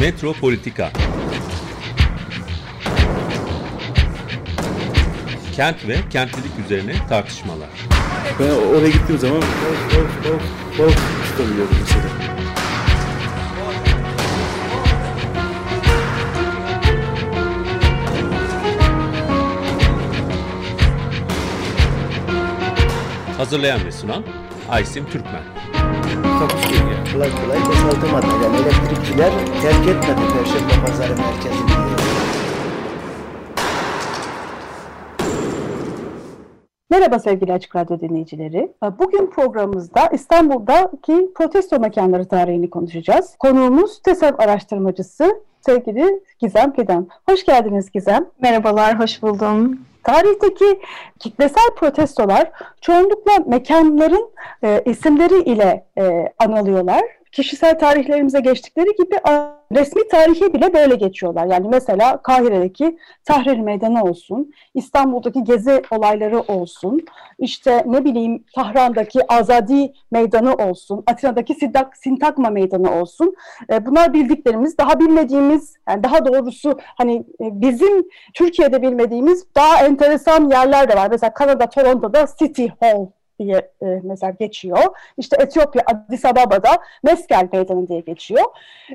Metropolitika Kent ve kentlilik üzerine tartışmalar. Ben oraya gittiğim zaman of of tutabiliyordum mesela. Hazırlayan ve sunan Aysim Türkmen. Geliyor. Kolay kolay boşaltamadı. Yani elektrikçiler terk etmedi Perşembe Pazarı merkezini. Merhaba sevgili Açık Radyo dinleyicileri. Bugün programımızda İstanbul'daki protesto mekanları tarihini konuşacağız. Konuğumuz TESEV araştırmacısı sevgili Gizem Gidem. Hoş geldiniz Gizem. Merhabalar, hoş buldum. Tarihteki kitlesel protestolar çoğunlukla mekanların e, isimleri ile e, anılıyorlar. Kişisel tarihlerimize geçtikleri gibi resmi tarihi bile böyle geçiyorlar. Yani mesela Kahire'deki Tahrir Meydanı olsun, İstanbul'daki gezi olayları olsun, işte ne bileyim Tahran'daki Azadi Meydanı olsun, Atina'daki Sidak, Sintagma Meydanı olsun. E, bunlar bildiklerimiz, daha bilmediğimiz, yani daha doğrusu hani e, bizim Türkiye'de bilmediğimiz daha enteresan yerler de var. Mesela Kanada, Toronto'da City Hall diye e, mesela geçiyor. İşte Etiyopya, Addis Ababa'da Meskel Meydanı diye geçiyor.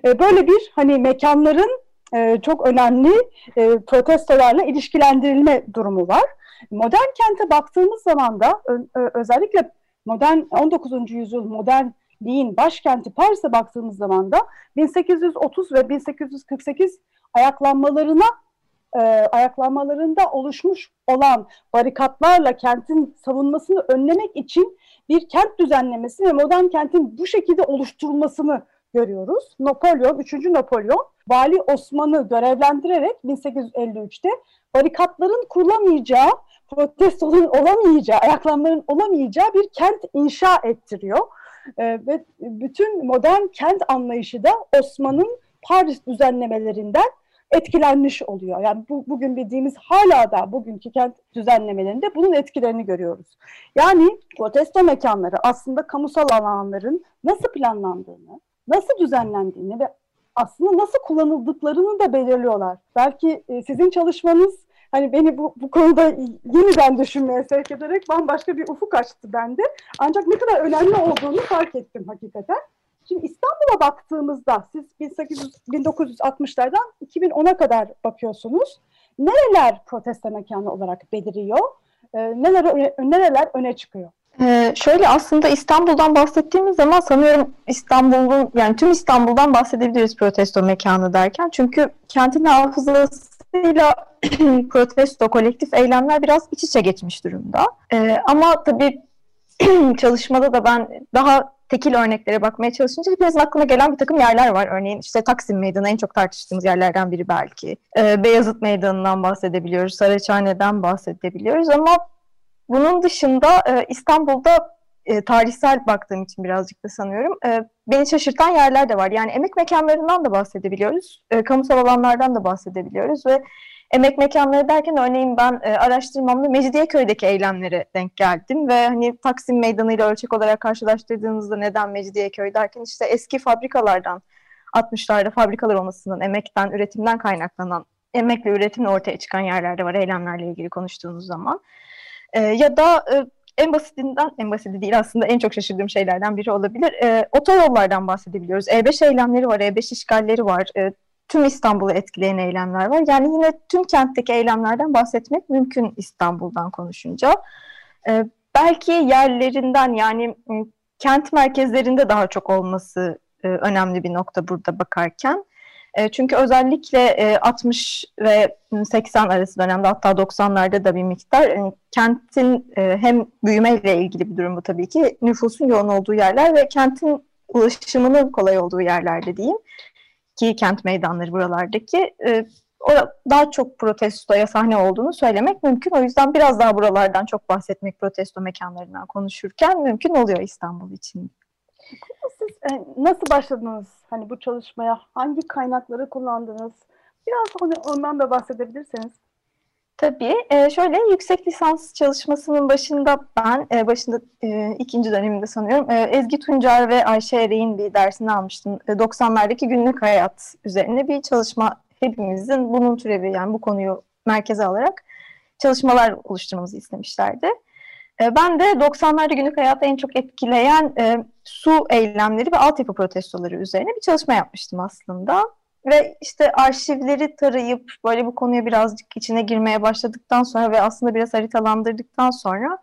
E, böyle bir hani mekanların e, çok önemli e, protestolarla ilişkilendirilme durumu var. Modern kente baktığımız zaman da ö, özellikle modern 19. yüzyıl modernliğin başkenti Paris'e baktığımız zaman da 1830 ve 1848 ayaklanmalarına e, ayaklanmalarında oluşmuş olan barikatlarla kentin savunmasını önlemek için bir kent düzenlemesi ve modern kentin bu şekilde oluşturulmasını görüyoruz. Napolyon, 3. Napolyon, Vali Osman'ı görevlendirerek 1853'te barikatların kurulamayacağı, protestoların olamayacağı, ayaklanmaların olamayacağı bir kent inşa ettiriyor. Ee, ve bütün modern kent anlayışı da Osman'ın Paris düzenlemelerinden etkilenmiş oluyor. Yani bu, bugün bildiğimiz hala da bugünkü kent düzenlemelerinde bunun etkilerini görüyoruz. Yani protesto mekanları aslında kamusal alanların nasıl planlandığını, nasıl düzenlendiğini ve aslında nasıl kullanıldıklarını da belirliyorlar. Belki e, sizin çalışmanız hani beni bu, bu konuda yeniden düşünmeye sevk ederek bambaşka bir ufuk açtı bende. Ancak ne kadar önemli olduğunu fark ettim hakikaten. Şimdi İstanbul'a baktığımızda siz 1800, 1960'lardan 2010'a kadar bakıyorsunuz. Nereler protesto mekanı olarak beliriyor? E, neler, nereler öne çıkıyor? Ee, şöyle aslında İstanbul'dan bahsettiğimiz zaman sanıyorum İstanbul'un yani tüm İstanbul'dan bahsedebiliriz protesto mekanı derken. Çünkü kentin hafızasıyla protesto, kolektif eylemler biraz iç içe geçmiş durumda. Ee, ama tabii çalışmada da ben daha tekil örneklere bakmaya çalışınca hepimizin aklına gelen bir takım yerler var. Örneğin işte Taksim Meydanı en çok tartıştığımız yerlerden biri belki. Ee, Beyazıt Meydanı'ndan bahsedebiliyoruz, Saraçhane'den bahsedebiliyoruz ama bunun dışında e, İstanbul'da e, tarihsel baktığım için birazcık da sanıyorum e, beni şaşırtan yerler de var. Yani emek mekanlarından da bahsedebiliyoruz, e, kamusal alanlardan da bahsedebiliyoruz ve emek mekanları derken örneğin ben e, araştırmamda Mecidiyeköy'deki eylemlere denk geldim ve hani Taksim Meydanı ile ölçek olarak karşılaştırdığınızda neden Mecidiyeköy derken işte eski fabrikalardan 60'larda fabrikalar olmasının emekten, üretimden kaynaklanan emekle üretimle ortaya çıkan yerlerde var eylemlerle ilgili konuştuğunuz zaman. E, ya da e, en basitinden, en basiti değil aslında en çok şaşırdığım şeylerden biri olabilir. E, otoyollardan bahsedebiliyoruz. E5 eylemleri var, E5 işgalleri var. E, tüm İstanbul'u etkileyen eylemler var. Yani yine tüm kentteki eylemlerden bahsetmek mümkün İstanbul'dan konuşunca. Ee, belki yerlerinden yani kent merkezlerinde daha çok olması e, önemli bir nokta burada bakarken. E, çünkü özellikle e, 60 ve 80 arası dönemde hatta 90'larda da bir miktar e, kentin e, hem büyümeyle ilgili bir durum bu tabii ki nüfusun yoğun olduğu yerler ve kentin ulaşımının kolay olduğu yerlerde diyeyim ki kent meydanları buralardaki e, daha çok protestoya sahne olduğunu söylemek mümkün. O yüzden biraz daha buralardan çok bahsetmek protesto mekanlarından konuşurken mümkün oluyor İstanbul için. Siz e, nasıl başladınız hani bu çalışmaya? Hangi kaynakları kullandınız? Biraz ondan da bahsedebilirseniz. Tabii. E, şöyle yüksek lisans çalışmasının başında ben, e, başında e, ikinci döneminde sanıyorum e, Ezgi Tuncer ve Ayşe Ereğin bir dersini almıştım. E, 90'lardaki günlük hayat üzerine bir çalışma hepimizin bunun türevi yani bu konuyu merkeze alarak çalışmalar oluşturmamızı istemişlerdi. Ben de 90'larda günlük hayatı en çok etkileyen su eylemleri ve altyapı protestoları üzerine bir çalışma yapmıştım aslında. Ve işte arşivleri tarayıp böyle bu konuya birazcık içine girmeye başladıktan sonra ve aslında biraz haritalandırdıktan sonra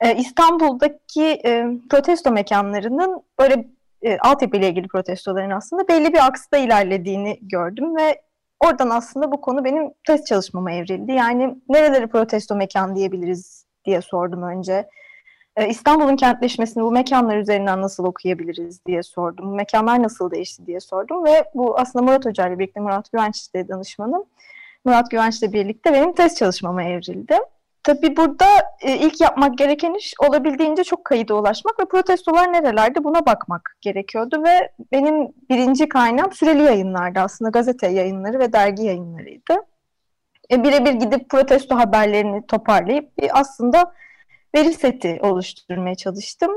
e, İstanbul'daki e, protesto mekanlarının böyle e, altyapı ile ilgili protestoların aslında belli bir aksta ilerlediğini gördüm ve oradan aslında bu konu benim test çalışmama evrildi. Yani nereleri protesto mekan diyebiliriz diye sordum önce. Ee, İstanbul'un kentleşmesini bu mekanlar üzerinden nasıl okuyabiliriz diye sordum. Mekanlar nasıl değişti diye sordum ve bu aslında Murat Hoca ile birlikte Murat Güvenç de danışmanım. Murat Güvenç ile birlikte benim test çalışmama evrildi. Tabii burada e, ilk yapmak gereken iş olabildiğince çok kayıda ulaşmak ve protestolar nerelerde buna bakmak gerekiyordu ve benim birinci kaynağım süreli yayınlardı aslında gazete yayınları ve dergi yayınlarıydı. E, birebir gidip protesto haberlerini toparlayıp aslında veri seti oluşturmaya çalıştım.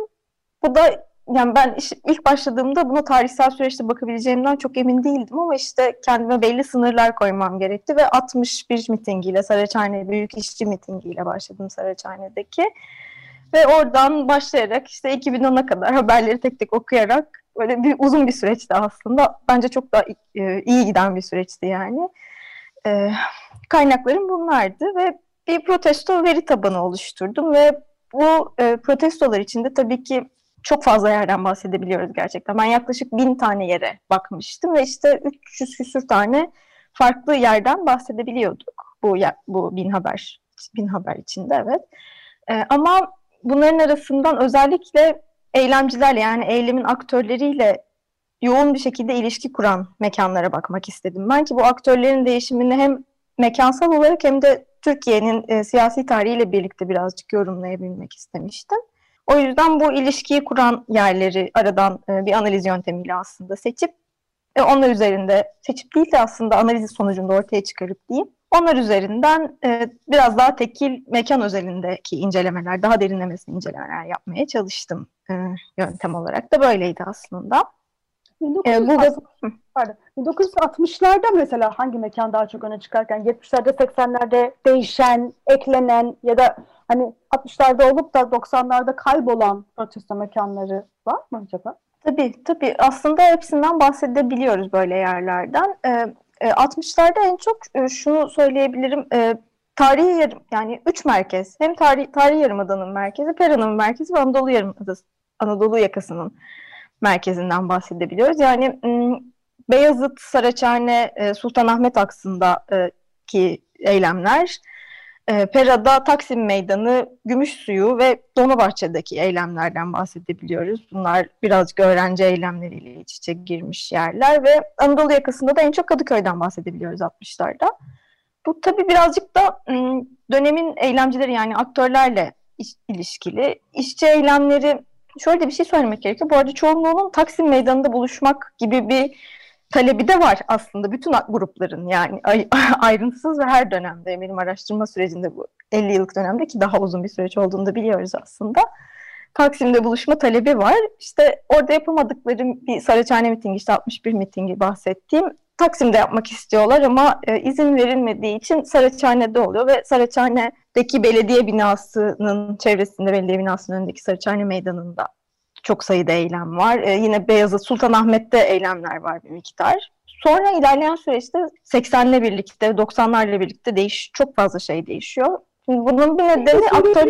Bu da yani ben ilk başladığımda buna tarihsel süreçte bakabileceğimden çok emin değildim ama işte kendime belli sınırlar koymam gerekti ve 61 mitingiyle Saraçhane Büyük İşçi mitingiyle başladım Saraçhane'deki. Ve oradan başlayarak işte 2010'a kadar haberleri tek tek okuyarak böyle bir uzun bir süreçti aslında. Bence çok da e, iyi giden bir süreçti yani. E, kaynaklarım bunlardı ve bir protesto veri tabanı oluşturdum ve bu e, protestolar içinde tabii ki çok fazla yerden bahsedebiliyoruz gerçekten. Ben yaklaşık bin tane yere bakmıştım ve işte 300 küsür tane farklı yerden bahsedebiliyorduk bu bu bin haber bin haber içinde evet. E, ama bunların arasından özellikle eylemcilerle yani eylemin aktörleriyle yoğun bir şekilde ilişki kuran mekanlara bakmak istedim. Ben ki bu aktörlerin değişimini hem mekansal olarak hem de Türkiye'nin e, siyasi tarihiyle birlikte birazcık yorumlayabilmek istemiştim. O yüzden bu ilişkiyi kuran yerleri aradan e, bir analiz yöntemiyle aslında seçip e, onlar üzerinde seçip değil de aslında analiz sonucunda ortaya çıkarıp diyeyim. Onlar üzerinden e, biraz daha tekil mekan özelindeki incelemeler, daha derinlemesine incelemeler yapmaya çalıştım e, yöntem olarak da böyleydi aslında. 1960, ee, pardon, 1960'larda mesela hangi mekan daha çok öne çıkarken 70'lerde 80'lerde değişen, eklenen ya da hani 60'larda olup da 90'larda kaybolan protesto mekanları var mı acaba? Tabii tabii aslında hepsinden bahsedebiliyoruz böyle yerlerden. Ee, e, 60'larda en çok e, şunu söyleyebilirim. E, tarihi yarım yani üç merkez hem tarih, tarih yarımadanın merkezi, Pera'nın merkezi ve Anadolu yarımadası Anadolu yakasının merkezinden bahsedebiliyoruz. Yani Beyazıt, Saraçhane, e, Sultanahmet aksındaki eylemler, e, Pera'da Taksim Meydanı, Gümüşsuyu ve Dolmabahçe'deki eylemlerden bahsedebiliyoruz. Bunlar birazcık öğrenci eylemleriyle iç içe girmiş yerler ve Anadolu yakasında da en çok Kadıköy'den bahsedebiliyoruz 60'larda. Bu tabii birazcık da dönemin eylemcileri yani aktörlerle ilişkili. İşçi eylemleri şöyle bir şey söylemek gerekiyor. Bu arada çoğunluğunun Taksim Meydanı'nda buluşmak gibi bir talebi de var aslında bütün grupların yani ayrıntısız ve her dönemde benim araştırma sürecinde bu 50 yıllık dönemde ki daha uzun bir süreç olduğunu da biliyoruz aslında. Taksim'de buluşma talebi var. İşte orada yapamadıkları bir Saraçhane mitingi işte 61 mitingi bahsettiğim Taksim'de yapmak istiyorlar ama e, izin verilmediği için Saraçhane'de oluyor ve Saraçhane'deki belediye binasının çevresinde belediye binasının önündeki Saraçhane Meydanı'nda çok sayıda eylem var. E, yine Beyazıt Sultanahmet'te eylemler var bir miktar. Sonra ilerleyen süreçte 80'le birlikte, 90'larla birlikte değiş çok fazla şey değişiyor. Şimdi bunun bir nedeni aktör...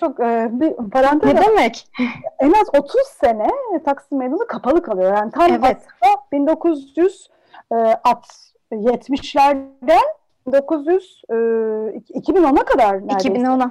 çok e, bir parantez. Ne demek? En az 30 sene Taksim Meydanı kapalı kalıyor. Yani tam evet. 1970'lerden 900 e, 2010'a kadar neredeyse. 2010'a.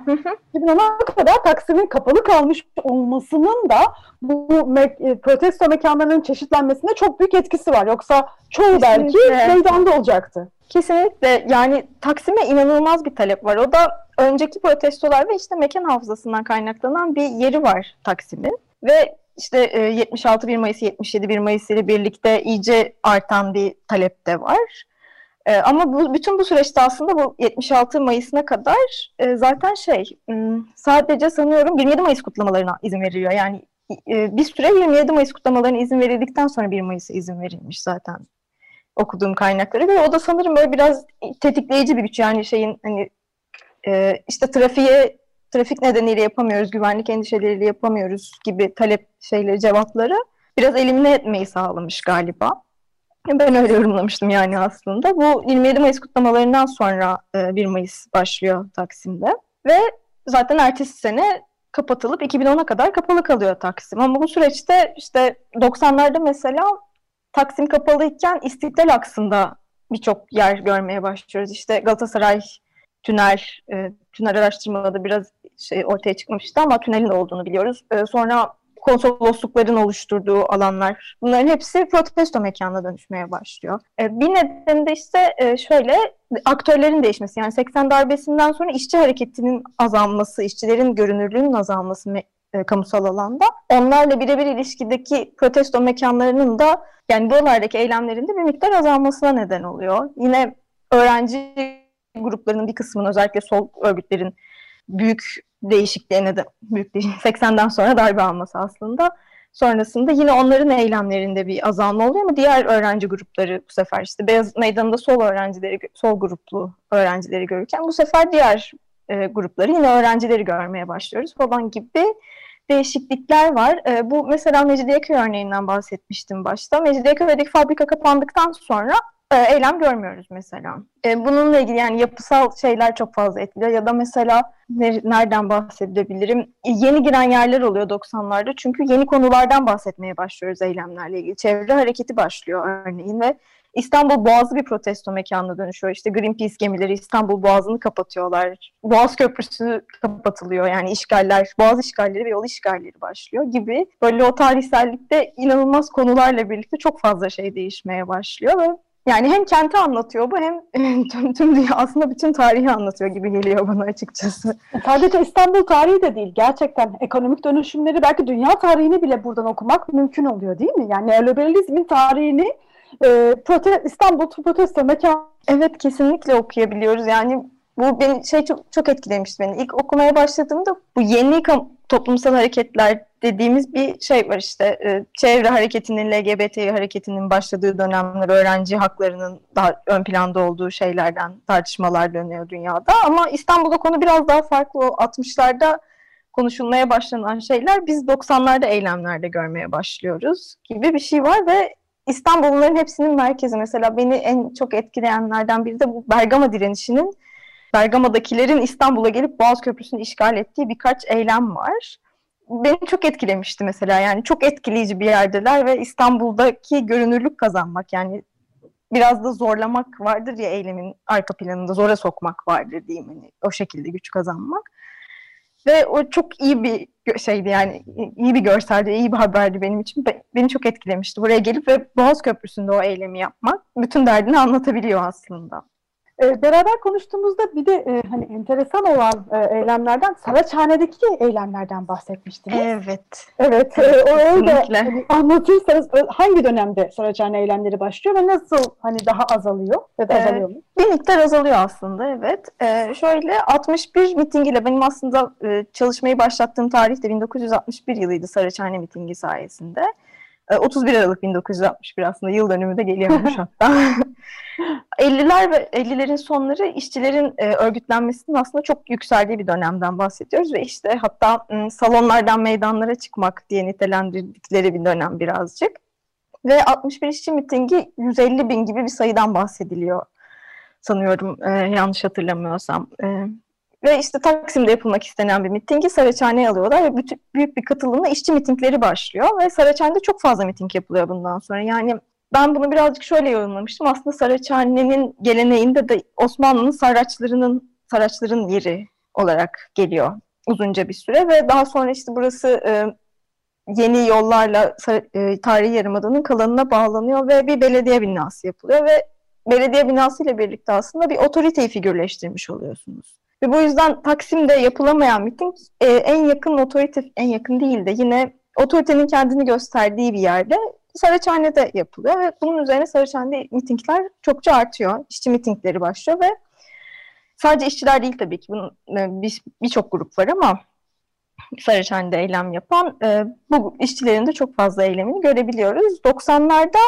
2010'a kadar Taksim'in kapalı kalmış olmasının da bu me- e, protesto mekanlarının çeşitlenmesinde çok büyük etkisi var. Yoksa çoğu Kesinlikle. belki meydanda olacaktı. Kesinlikle yani Taksim'e inanılmaz bir talep var. O da önceki protestolar ve işte mekan hafızasından kaynaklanan bir yeri var Taksim'in. Ve işte 76 1 Mayıs, 77 1 Mayıs ile birlikte iyice artan bir talep de var. E, ama bu bütün bu süreçte aslında bu 76 Mayıs'ına kadar e, zaten şey m, sadece sanıyorum 27 Mayıs kutlamalarına izin veriliyor. Yani e, bir süre 27 Mayıs kutlamalarına izin verildikten sonra 1 Mayıs'a izin verilmiş zaten okuduğum kaynaklara göre. O da sanırım böyle biraz tetikleyici bir güç. Yani şeyin hani e, işte trafiğe trafik nedeniyle yapamıyoruz, güvenlik endişeleriyle yapamıyoruz gibi talep şeyleri, cevapları biraz elimine etmeyi sağlamış galiba. Ben öyle yorumlamıştım yani aslında. Bu 27 Mayıs kutlamalarından sonra 1 Mayıs başlıyor Taksim'de. Ve zaten ertesi sene kapatılıp 2010'a kadar kapalı kalıyor Taksim. Ama bu süreçte işte 90'larda mesela Taksim kapalıyken İstiklal aksında birçok yer görmeye başlıyoruz. İşte Galatasaray tünel, e, tünel araştırmada biraz şey ortaya çıkmamıştı ama tünelin olduğunu biliyoruz. E, sonra konsoloslukların oluşturduğu alanlar. Bunların hepsi protesto mekanına dönüşmeye başlıyor. E, bir nedeni de işte e, şöyle aktörlerin değişmesi. Yani 80 darbesinden sonra işçi hareketinin azalması, işçilerin görünürlüğünün azalması e, kamusal alanda. Onlarla birebir ilişkideki protesto mekanlarının da yani buralardaki eylemlerinde bir miktar azalmasına neden oluyor. Yine öğrenci gruplarının bir kısmının özellikle sol örgütlerin büyük değişikliğine de büyük değil, 80'den sonra darbe alması aslında. Sonrasında yine onların eylemlerinde bir azalma oluyor ama diğer öğrenci grupları bu sefer işte Beyaz Meydanı'nda sol öğrencileri, sol gruplu öğrencileri görürken bu sefer diğer e, grupları yine öğrencileri görmeye başlıyoruz falan gibi değişiklikler var. E, bu mesela Mecidiyeköy örneğinden bahsetmiştim başta. Mecidiyeköy'deki fabrika kapandıktan sonra eylem görmüyoruz mesela. E, bununla ilgili yani yapısal şeyler çok fazla etkiliyor ya da mesela nereden bahsedebilirim? Yeni giren yerler oluyor 90'larda çünkü yeni konulardan bahsetmeye başlıyoruz eylemlerle ilgili. Çevre hareketi başlıyor örneğin ve İstanbul Boğazı bir protesto mekanına dönüşüyor. İşte Greenpeace gemileri İstanbul Boğazı'nı kapatıyorlar. Boğaz Köprüsü kapatılıyor. Yani işgaller, Boğaz işgalleri ve yol işgalleri başlıyor gibi. Böyle o tarihsellikte inanılmaz konularla birlikte çok fazla şey değişmeye başlıyor ve yani hem kenti anlatıyor bu hem tüm, tüm dünya aslında bütün tarihi anlatıyor gibi geliyor bana açıkçası. Sadece İstanbul tarihi de değil. Gerçekten ekonomik dönüşümleri belki dünya tarihini bile buradan okumak mümkün oluyor değil mi? Yani neoliberalizmin tarihini e, prote İstanbul protesto mekan Evet kesinlikle okuyabiliyoruz. Yani bu beni şey çok çok etkilemişti beni. İlk okumaya başladığımda bu yeni toplumsal hareketler dediğimiz bir şey var işte e, çevre hareketinin, LGBT hareketinin başladığı dönemler öğrenci haklarının daha ön planda olduğu şeylerden tartışmalar dönüyor dünyada. Ama İstanbul'da konu biraz daha farklı. O 60'larda konuşulmaya başlanan şeyler biz 90'larda eylemlerde görmeye başlıyoruz gibi bir şey var ve İstanbulluların hepsinin merkezi. Mesela beni en çok etkileyenlerden biri de bu Bergama direnişinin Bergama'dakilerin İstanbul'a gelip Boğaz Köprüsü'nü işgal ettiği birkaç eylem var. Beni çok etkilemişti mesela yani çok etkileyici bir yerdeler ve İstanbul'daki görünürlük kazanmak yani biraz da zorlamak vardır ya eylemin arka planında zora sokmak vardır diyeyim hani o şekilde güç kazanmak. Ve o çok iyi bir şeydi yani iyi bir görseldi, iyi bir haberdi benim için. Beni çok etkilemişti. Buraya gelip ve Boğaz Köprüsü'nde o eylemi yapmak bütün derdini anlatabiliyor aslında. E, beraber konuştuğumuzda bir de e, hani enteresan olan e, eylemlerden Saraçhane'deki eylemlerden bahsetmiştiniz. Evet. Evet. E, orayı da hani, anlatırsanız hangi dönemde Saraçhane eylemleri başlıyor ve nasıl hani daha azalıyor ya da azalıyor mu? Bir miktar azalıyor aslında evet. E, şöyle 61 mitingiyle benim aslında e, çalışmayı başlattığım tarih de 1961 yılıydı Saraçhane mitingi sayesinde. 31 Aralık 1961 aslında yıl dönümü de geliyormuş hatta. 50'ler ve 50'lerin sonları işçilerin e, örgütlenmesinin aslında çok yükseldiği bir dönemden bahsediyoruz ve işte hatta m, salonlardan meydanlara çıkmak diye nitelendirdikleri bir dönem birazcık. Ve 61 işçi mitingi 150 bin gibi bir sayıdan bahsediliyor sanıyorum e, yanlış hatırlamıyorsam. E, ve işte Taksim'de yapılmak istenen bir mitingi Saraçhane'ye alıyorlar ve bütün, büyük bir katılımla işçi mitingleri başlıyor. Ve Saraçhane'de çok fazla miting yapılıyor bundan sonra. Yani ben bunu birazcık şöyle yorumlamıştım. Aslında Saraçhane'nin geleneğinde de Osmanlı'nın saraçlarının saraçların yeri olarak geliyor uzunca bir süre ve daha sonra işte burası e, yeni yollarla e, tarihi yarımadanın kalanına bağlanıyor ve bir belediye binası yapılıyor ve belediye binası ile birlikte aslında bir otoriteyi figürleştirmiş oluyorsunuz. Ve bu yüzden Taksim'de yapılamayan miting e, en yakın otorite, en yakın değil de yine otoritenin kendini gösterdiği bir yerde Saraçhane'de yapılıyor ve bunun üzerine Saraçhane'de mitingler çokça artıyor. İşçi mitingleri başlıyor ve sadece işçiler değil tabii ki bunun e, birçok grup var ama Saraçhane'de eylem yapan e, bu işçilerin de çok fazla eylemini görebiliyoruz. 90'larda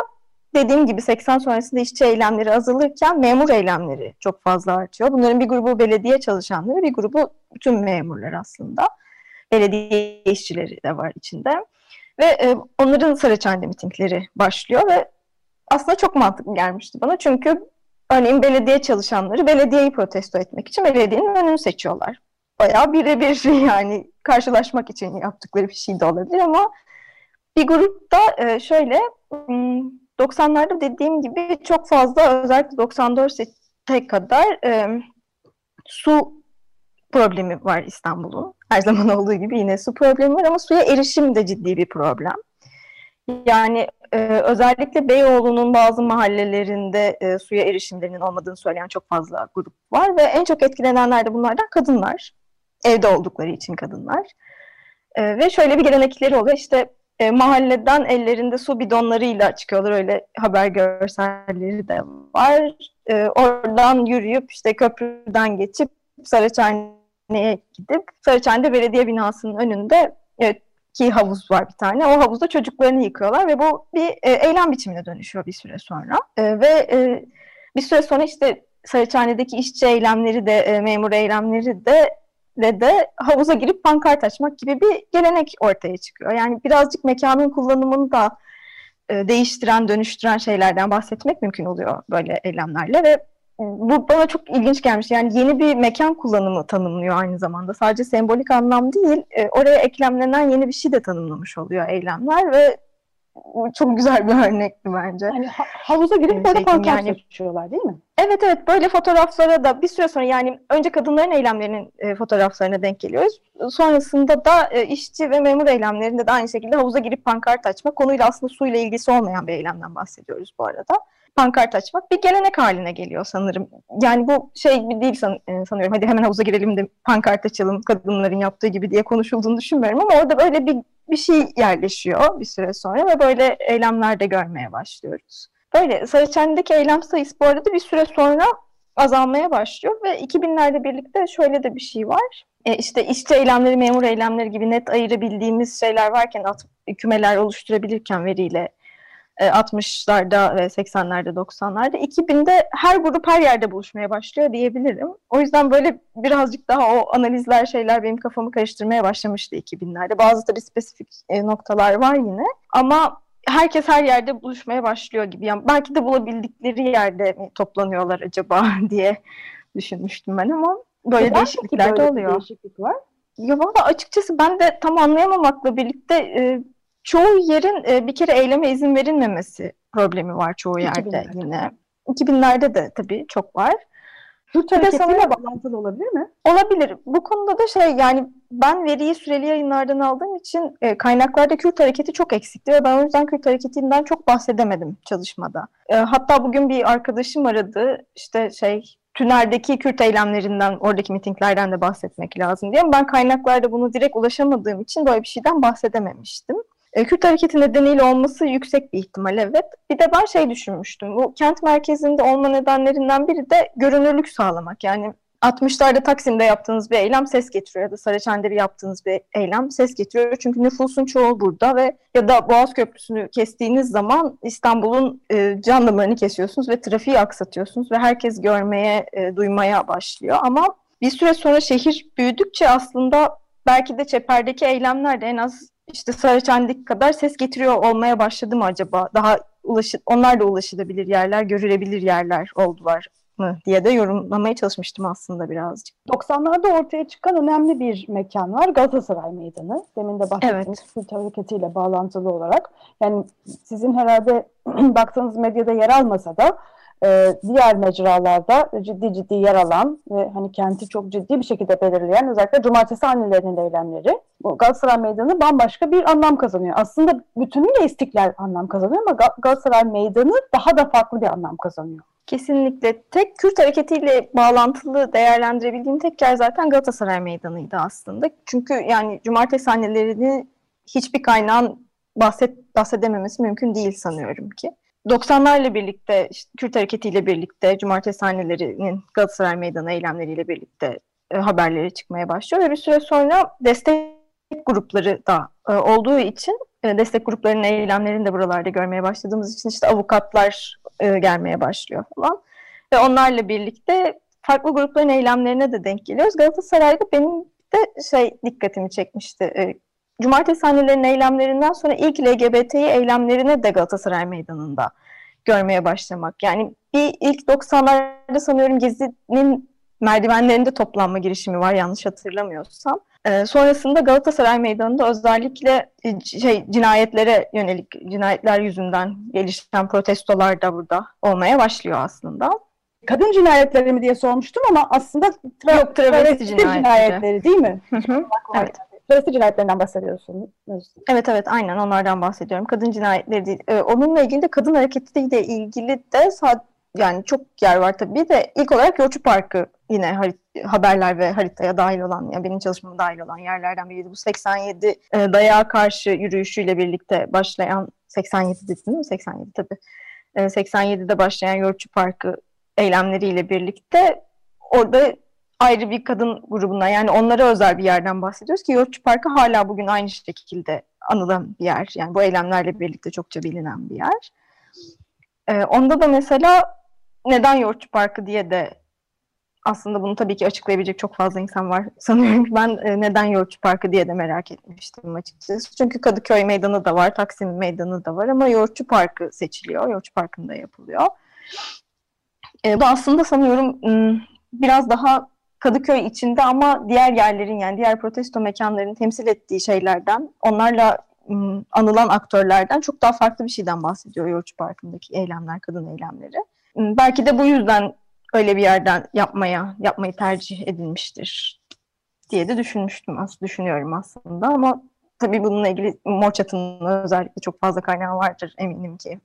dediğim gibi 80 sonrasında işçi eylemleri azalırken memur eylemleri çok fazla artıyor. Bunların bir grubu belediye çalışanları, bir grubu tüm memurlar aslında. Belediye işçileri de var içinde. Ve e, onların Saraçhane mitingleri başlıyor ve aslında çok mantıklı gelmişti bana. Çünkü örneğin belediye çalışanları belediyeyi protesto etmek için belediyenin önünü seçiyorlar. Bayağı birebir yani karşılaşmak için yaptıkları bir şey de olabilir ama bir grupta e, şöyle 90'larda hmm, dediğim gibi çok fazla özellikle 94'e kadar e, su problemi var İstanbul'un. Her zaman olduğu gibi yine su problemi var ama suya erişim de ciddi bir problem. Yani e, özellikle Beyoğlu'nun bazı mahallelerinde e, suya erişimlerinin olmadığını söyleyen çok fazla grup var ve en çok etkilenenler de bunlardan kadınlar. Evde oldukları için kadınlar. E, ve şöyle bir gelenekleri oluyor işte e, mahalleden ellerinde su bidonlarıyla çıkıyorlar öyle haber görselleri de var. E, oradan yürüyüp işte köprüden geçip Saraçhane'ye gidip Saraçhane'de belediye binasının önünde evet, ki havuz var bir tane. O havuzda çocuklarını yıkıyorlar ve bu bir e, eylem biçimine dönüşüyor bir süre sonra. E, ve e, bir süre sonra işte Saraçhane'deki işçi eylemleri de, e, memur eylemleri de ve de havuza girip pankart açmak gibi bir gelenek ortaya çıkıyor. Yani birazcık mekanın kullanımını da e, değiştiren, dönüştüren şeylerden bahsetmek mümkün oluyor böyle eylemlerle ve bu bana çok ilginç gelmiş. Yani yeni bir mekan kullanımı tanımlıyor aynı zamanda. Sadece sembolik anlam değil, e, oraya eklemlenen yeni bir şey de tanımlamış oluyor eylemler ve çok güzel bir örnekti bence. Yani ha- havuza girip böyle pankart yani, açıyorlar değil mi? Evet evet böyle fotoğraflara da bir süre sonra yani önce kadınların eylemlerinin e, fotoğraflarına denk geliyoruz. Sonrasında da e, işçi ve memur eylemlerinde de aynı şekilde havuza girip pankart açma konuyla aslında suyla ilgisi olmayan bir eylemden bahsediyoruz bu arada pankart açmak bir gelenek haline geliyor sanırım. Yani bu şey bir değil san, e, sanıyorum. Hadi hemen havuza girelim de pankart açalım kadınların yaptığı gibi diye konuşulduğunu düşünmüyorum ama orada böyle bir bir şey yerleşiyor bir süre sonra ve böyle eylemler de görmeye başlıyoruz. Böyle Saraçhane'deki eylem sayısı bu arada bir süre sonra azalmaya başlıyor ve 2000'lerde birlikte şöyle de bir şey var. E işte işçi eylemleri, memur eylemleri gibi net ayırabildiğimiz şeyler varken, kümeler oluşturabilirken veriyle 60'larda e, ve 80'lerde 90'larda 2000'de her grup her yerde buluşmaya başlıyor diyebilirim. O yüzden böyle birazcık daha o analizler şeyler benim kafamı karıştırmaya başlamıştı 2000'lerde. Bazı tabii spesifik e, noktalar var yine ama herkes her yerde buluşmaya başlıyor gibi. Yani belki de bulabildikleri yerde mi toplanıyorlar acaba diye düşünmüştüm ben ama böyle Neden değişiklikler de oluyor. Değişiklik var? Ya valla açıkçası ben de tam anlayamamakla birlikte e, çoğu yerin e, bir kere eyleme izin verilmemesi problemi var çoğu yerde 2000'lerde. yine. 2000'lerde de tabii çok var. Kürt hareketiyle bağlantılı olabilir mi? Olabilir. Bu konuda da şey yani ben veriyi süreli yayınlardan aldığım için e, kaynaklarda Kürt hareketi çok eksikti ve ben o yüzden Kürt hareketinden çok bahsedemedim çalışmada. E, hatta bugün bir arkadaşım aradı işte şey Tüner'deki Kürt eylemlerinden, oradaki mitinglerden de bahsetmek lazım diye. Ben kaynaklarda bunu direkt ulaşamadığım için böyle bir şeyden bahsedememiştim. E, Kürt hareketi nedeniyle olması yüksek bir ihtimal evet. Bir de ben şey düşünmüştüm. Bu kent merkezinde olma nedenlerinden biri de görünürlük sağlamak. Yani 60'larda Taksim'de yaptığınız bir eylem ses getiriyor ya da Saraçhane'de yaptığınız bir eylem ses getiriyor. Çünkü nüfusun çoğu burada ve ya da Boğaz Köprüsü'nü kestiğiniz zaman İstanbul'un e, can damarını kesiyorsunuz ve trafiği aksatıyorsunuz ve herkes görmeye, e, duymaya başlıyor. Ama bir süre sonra şehir büyüdükçe aslında belki de çeperdeki eylemler de en az işte Saraçhane'deki kadar ses getiriyor olmaya başladı mı acaba? Daha ulaşı, onlar da ulaşılabilir yerler, görülebilir yerler oldular mı diye de yorumlamaya çalışmıştım aslında birazcık. 90'larda ortaya çıkan önemli bir mekan var. Galatasaray Meydanı. Demin de bahsettiğimiz evet. Kürt hareketiyle bağlantılı olarak. Yani sizin herhalde baktığınız medyada yer almasa da e, diğer mecralarda ciddi ciddi yer alan ve hani kenti çok ciddi bir şekilde belirleyen özellikle cumartesi annelerinin eylemleri Galatasaray Meydanı bambaşka bir anlam kazanıyor. Aslında bütünüyle istiklal anlam kazanıyor ama Galatasaray Meydanı daha da farklı bir anlam kazanıyor. Kesinlikle. Tek Kürt hareketiyle bağlantılı değerlendirebildiğim tek yer zaten Galatasaray Meydanı'ydı aslında. Çünkü yani cumartesi annelerini hiçbir kaynağın bahset bahsedememesi mümkün değil sanıyorum ki. 90'larla birlikte, işte Kürt hareketiyle birlikte, cumartesi sahnelerinin Galatasaray Meydanı eylemleriyle birlikte e, haberleri çıkmaya başlıyor ve bir süre sonra destek grupları da e, olduğu için e, destek gruplarının eylemlerini de buralarda görmeye başladığımız için işte avukatlar e, gelmeye başlıyor falan. Ve onlarla birlikte farklı grupların eylemlerine de denk geliyoruz. Galatasaray'da benim de şey dikkatimi çekmişti. E, Cumartesi sahnelerinin eylemlerinden sonra ilk LGBTİ eylemlerine de Galatasaray Meydanı'nda görmeye başlamak. Yani bir ilk 90'larda sanıyorum Gezi'nin merdivenlerinde toplanma girişimi var yanlış hatırlamıyorsam. Ee, sonrasında Galatasaray Meydanı'nda özellikle e, şey cinayetlere yönelik cinayetler yüzünden gelişen protestolar da burada olmaya başlıyor aslında. Kadın cinayetleri mi diye sormuştum ama aslında tra- Yok, travesti cinayetleri. cinayetleri değil mi? evet. Travesti cinayetlerinden bahsediyorsunuz. Evet evet aynen onlardan bahsediyorum. Kadın cinayetleri değil. Ee, onunla ilgili de kadın hareketiyle ilgili de yani çok yer var tabii de ilk olarak Yoğurtçu Parkı yine haberler ve haritaya dahil olan, yani benim çalışmama dahil olan yerlerden biriydi. Bu 87 e, dayağa karşı yürüyüşüyle birlikte başlayan 87 değil mi? 87 tabii. E, 87'de başlayan Yoğurtçu Parkı eylemleriyle birlikte orada ayrı bir kadın grubundan yani onlara özel bir yerden bahsediyoruz ki Yoğurtçu Parkı hala bugün aynı şekilde anılan bir yer. Yani bu eylemlerle birlikte çokça bilinen bir yer. Ee, onda da mesela neden Yoğurtçu Parkı diye de aslında bunu tabii ki açıklayabilecek çok fazla insan var sanıyorum. Ben e, neden Yoğurtçu Parkı diye de merak etmiştim açıkçası. Çünkü Kadıköy Meydanı da var, Taksim Meydanı da var ama Yoğurtçu Parkı seçiliyor. Yoğurtçu Parkı'nda yapılıyor. E, bu aslında sanıyorum biraz daha Kadıköy içinde ama diğer yerlerin yani diğer protesto mekanlarının temsil ettiği şeylerden, onlarla anılan aktörlerden çok daha farklı bir şeyden bahsediyor Yoğurtçu Parkı'ndaki eylemler, kadın eylemleri. Belki de bu yüzden öyle bir yerden yapmaya, yapmayı tercih edilmiştir diye de düşünmüştüm aslında, düşünüyorum aslında ama tabii bununla ilgili Mor Çatı'nın özellikle çok fazla kaynağı vardır eminim ki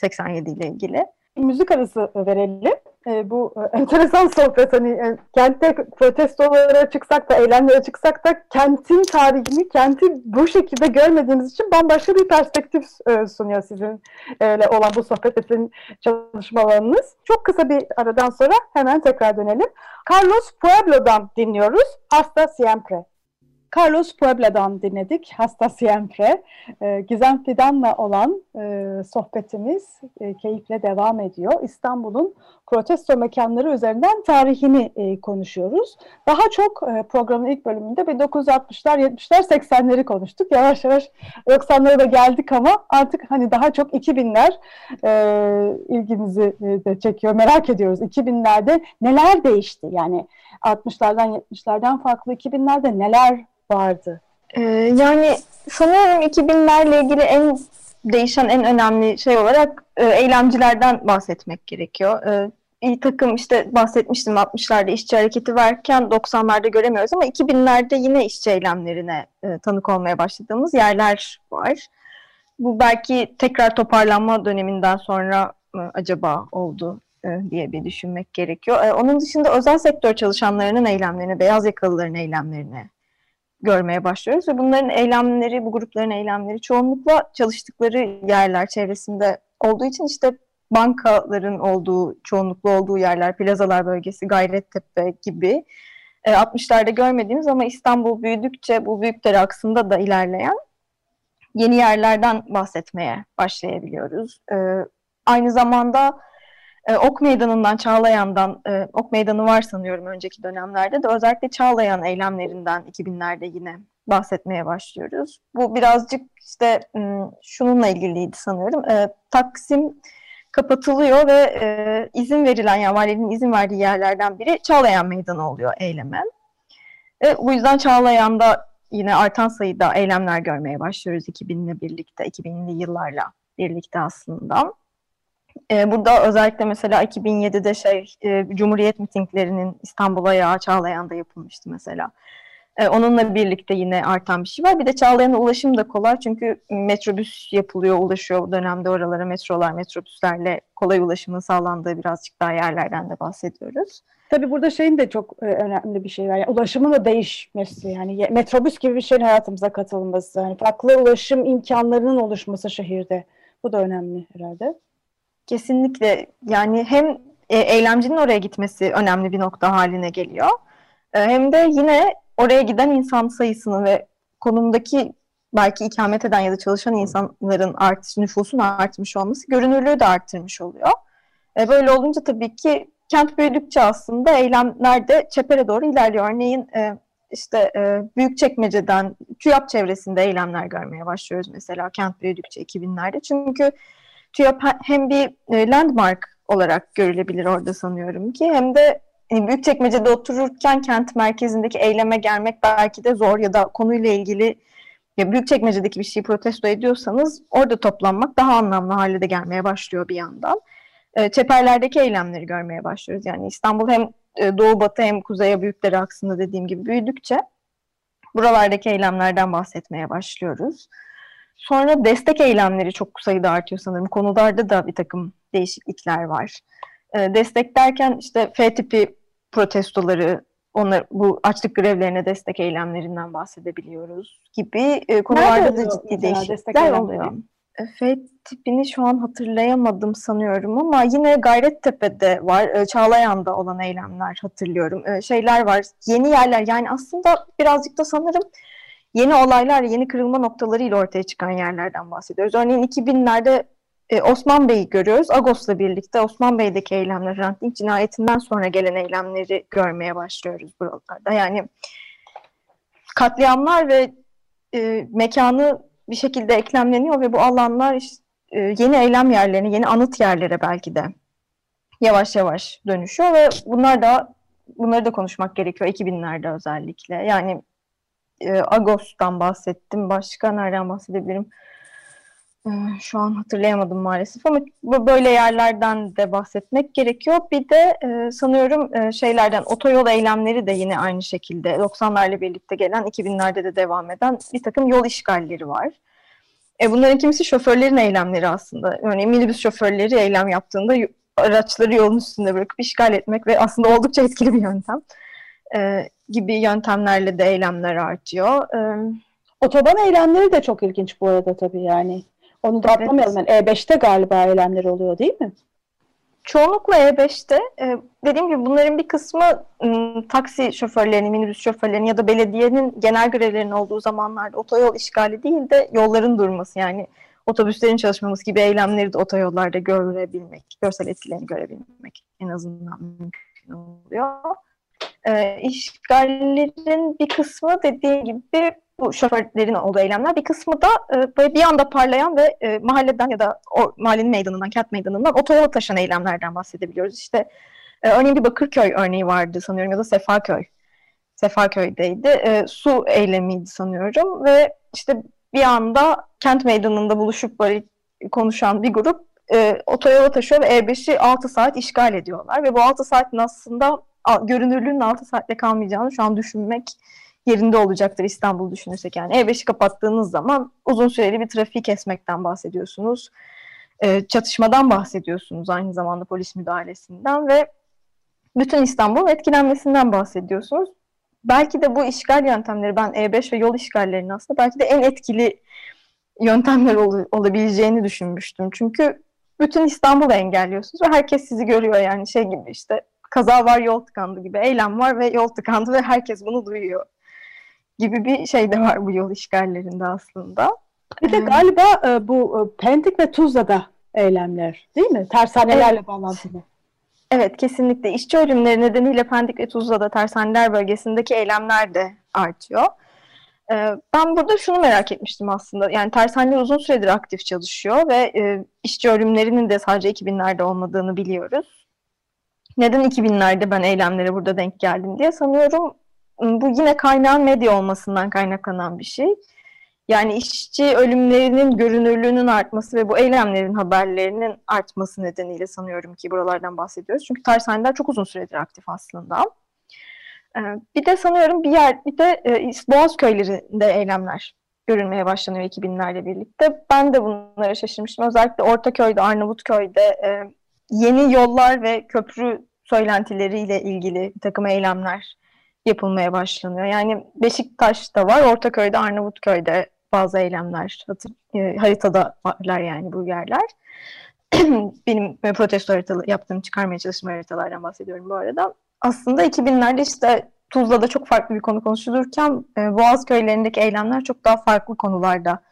87 ile ilgili müzik arası verelim. E, bu enteresan sohbet hani e, kentte protestolara çıksak da eylemlere çıksak da kentin tarihini kenti bu şekilde görmediğimiz için bambaşka bir perspektif e, sunuyor sizin e, olan bu sohbet ve sizin çalışmalarınız. Çok kısa bir aradan sonra hemen tekrar dönelim. Carlos Pueblo'dan dinliyoruz. Hasta Siempre. Carlos Puebla'dan dinledik. Hasta Siempre. E, Gizem Fidan'la olan e, sohbetimiz keyifle devam ediyor. İstanbul'un protesto mekanları üzerinden tarihini e, konuşuyoruz. Daha çok e, programın ilk bölümünde 1960'lar, 70'ler, 80'leri konuştuk. Yavaş yavaş 90'lara da geldik ama artık hani daha çok 2000'ler e, ilgimizi e, de çekiyor. Merak ediyoruz 2000'lerde neler değişti? Yani 60'lardan 70'lerden farklı 2000'lerde neler vardı? Ee, yani sanıyorum 2000'lerle ilgili en değişen en önemli şey olarak e, eylemcilerden bahsetmek gerekiyor. E, bir takım işte bahsetmiştim 60'larda işçi hareketi varken 90'larda göremiyoruz ama 2000'lerde yine işçi eylemlerine e, tanık olmaya başladığımız yerler var. Bu belki tekrar toparlanma döneminden sonra mı acaba oldu e, diye bir düşünmek gerekiyor. E, onun dışında özel sektör çalışanlarının eylemlerine, beyaz yakalıların eylemlerine görmeye başlıyoruz ve bunların eylemleri, bu grupların eylemleri çoğunlukla çalıştıkları yerler çevresinde olduğu için işte bankaların olduğu, çoğunluklu olduğu yerler, plazalar bölgesi, Gayrettepe gibi e, 60'larda görmediğimiz ama İstanbul büyüdükçe bu büyükdere aksında da ilerleyen yeni yerlerden bahsetmeye başlayabiliyoruz. E, aynı zamanda e, Ok Meydanı'ndan, Çağlayan'dan, e, Ok Meydanı var sanıyorum önceki dönemlerde de özellikle Çağlayan eylemlerinden 2000'lerde yine bahsetmeye başlıyoruz. Bu birazcık işte şununla ilgiliydi sanıyorum. E, Taksim kapatılıyor ve e, izin verilen, yani valinin izin verdiği yerlerden biri Çağlayan Meydanı oluyor eyleme. E, bu yüzden Çağlayan'da yine artan sayıda eylemler görmeye başlıyoruz 2000'le birlikte, 2000'li yıllarla birlikte aslında. E, burada özellikle mesela 2007'de şey e, Cumhuriyet mitinglerinin İstanbul ayağı Çağlayan'da yapılmıştı mesela. E, onunla birlikte yine artan bir şey var. Bir de Çağlayan'a ulaşım da kolay çünkü metrobüs yapılıyor, ulaşıyor bu dönemde oralara metrolar, metrobüslerle kolay ulaşımın sağlandığı birazcık daha yerlerden de bahsediyoruz. Tabii burada şeyin de çok e, önemli bir şey var. Yani ulaşımın da değişmesi yani metrobüs gibi bir şeyin hayatımıza katılması. Yani farklı ulaşım imkanlarının oluşması şehirde. Bu da önemli herhalde. Kesinlikle yani hem e, eylemcinin oraya gitmesi önemli bir nokta haline geliyor. Hem de yine oraya giden insan sayısını ve konumdaki belki ikamet eden ya da çalışan insanların artış, nüfusun artmış olması görünürlüğü de arttırmış oluyor. E, böyle olunca tabii ki kent büyüdükçe aslında eylemler de çepere doğru ilerliyor. Örneğin e, işte e, Büyükçekmece'den TÜYAP çevresinde eylemler görmeye başlıyoruz mesela kent büyüdükçe 2000'lerde. Çünkü TÜYAP he- hem bir e, landmark olarak görülebilir orada sanıyorum ki hem de e, Büyükçekmece'de otururken kent merkezindeki eyleme gelmek belki de zor ya da konuyla ilgili ya Büyükçekmece'deki bir şeyi protesto ediyorsanız orada toplanmak daha anlamlı hale de gelmeye başlıyor bir yandan. E, çeperlerdeki eylemleri görmeye başlıyoruz. Yani İstanbul hem e, doğu batı hem kuzeye büyükleri aksında dediğim gibi büyüdükçe buralardaki eylemlerden bahsetmeye başlıyoruz. Sonra destek eylemleri çok sayıda artıyor sanırım. Konularda da bir takım değişiklikler var. E, destek derken işte F tipi protestoları, onlar, bu açlık grevlerine destek eylemlerinden bahsedebiliyoruz gibi e, konularda da ciddi değişiklikler oluyor. E, F tipini şu an hatırlayamadım sanıyorum ama yine Gayrettepe'de var, e, Çağlayan'da olan eylemler hatırlıyorum. E, şeyler var, yeni yerler yani aslında birazcık da sanırım yeni olaylar, yeni kırılma noktalarıyla ortaya çıkan yerlerden bahsediyoruz. Örneğin 2000'lerde e, Osman Bey'i görüyoruz. Agos'la birlikte Osman Bey'deki eylemler, Hrant cinayetinden sonra gelen eylemleri görmeye başlıyoruz buralarda. Yani katliamlar ve e, mekanı bir şekilde eklemleniyor ve bu alanlar işte, e, yeni eylem yerlerine, yeni anıt yerlere belki de yavaş yavaş dönüşüyor ve bunlar da bunları da konuşmak gerekiyor 2000'lerde özellikle. Yani e, Agos'tan bahsettim. Başka nereden bahsedebilirim? E, şu an hatırlayamadım maalesef ama bu böyle yerlerden de bahsetmek gerekiyor. Bir de e, sanıyorum e, şeylerden otoyol eylemleri de yine aynı şekilde 90'larla birlikte gelen 2000'lerde de devam eden bir takım yol işgalleri var. E, bunların kimisi şoförlerin eylemleri aslında. Örneğin minibüs şoförleri eylem yaptığında araçları yolun üstünde bırakıp işgal etmek ve aslında oldukça etkili bir yöntem. Gibi yöntemlerle de eylemler artıyor. Otoban eylemleri de çok ilginç bu arada tabii yani. Onu da Evet. atlamayalım. Yani E5'te galiba eylemler oluyor değil mi? Çoğunlukla E5'te e, dediğim gibi bunların bir kısmı m, taksi şoförlerinin, minibüs şoförlerinin ya da belediyenin genel grevlerinin olduğu zamanlarda otoyol işgali değil de yolların durması yani otobüslerin çalışmaması gibi eylemleri de otoyollarda görebilmek, görsel etkilerini görebilmek en azından mümkün oluyor. E, işgallerin bir kısmı dediğim gibi bu şoförlerin olduğu eylemler. Bir kısmı da e, böyle bir anda parlayan ve e, mahalleden ya da o mahallenin meydanından, kent meydanından otoyola taşan eylemlerden bahsedebiliyoruz. İşte e, örneğin bir Bakırköy örneği vardı sanıyorum ya da Sefaköy. Sefaköy'deydi. E, su eylemiydi sanıyorum ve işte bir anda kent meydanında buluşup böyle konuşan bir grup e, otoyola taşıyor ve E5'i 6 saat işgal ediyorlar ve bu 6 saatin aslında görünürlüğünün 6 saatte kalmayacağını şu an düşünmek yerinde olacaktır İstanbul düşünürsek. Yani E5'i kapattığınız zaman uzun süreli bir trafiği kesmekten bahsediyorsunuz. E, çatışmadan bahsediyorsunuz aynı zamanda polis müdahalesinden ve bütün İstanbul'un etkilenmesinden bahsediyorsunuz. Belki de bu işgal yöntemleri ben E5 ve yol işgallerinin aslında belki de en etkili yöntemler ol- olabileceğini düşünmüştüm. Çünkü bütün İstanbul'u engelliyorsunuz ve herkes sizi görüyor yani şey gibi işte kaza var yol tıkandı gibi eylem var ve yol tıkandı ve herkes bunu duyuyor gibi bir şey de var bu yol işgallerinde aslında. Bir de galiba e, bu e, Pendik ve Tuzla'da eylemler değil mi? Tersanelerle bağlantılı. Evet kesinlikle işçi ölümleri nedeniyle Pendik ve Tuzla'da tersaneler bölgesindeki eylemler de artıyor. Ee, ben burada şunu merak etmiştim aslında. Yani tersaneler uzun süredir aktif çalışıyor ve e, işçi ölümlerinin de sadece 2000'lerde olmadığını biliyoruz. Neden 2000'lerde ben eylemlere burada denk geldim diye sanıyorum bu yine kaynağın medya olmasından kaynaklanan bir şey. Yani işçi ölümlerinin görünürlüğünün artması ve bu eylemlerin haberlerinin artması nedeniyle sanıyorum ki buralardan bahsediyoruz. Çünkü tersaneler çok uzun süredir aktif aslında. Ee, bir de sanıyorum bir yer, bir de e, Boğaz köylerinde eylemler görülmeye başlanıyor 2000'lerle birlikte. Ben de bunlara şaşırmıştım. Özellikle Ortaköy'de, Arnavutköy'de e, yeni yollar ve köprü söylentileriyle ilgili bir takım eylemler yapılmaya başlanıyor. Yani Beşiktaş'ta var, Ortaköy'de, Arnavutköy'de bazı eylemler hatır, e, haritada varlar yani bu yerler. Benim e, protesto haritalı yaptığım çıkarmaya çalıştığım haritalardan bahsediyorum bu arada. Aslında 2000'lerde işte Tuzla'da çok farklı bir konu konuşulurken e, Boğaz köylerindeki eylemler çok daha farklı konularda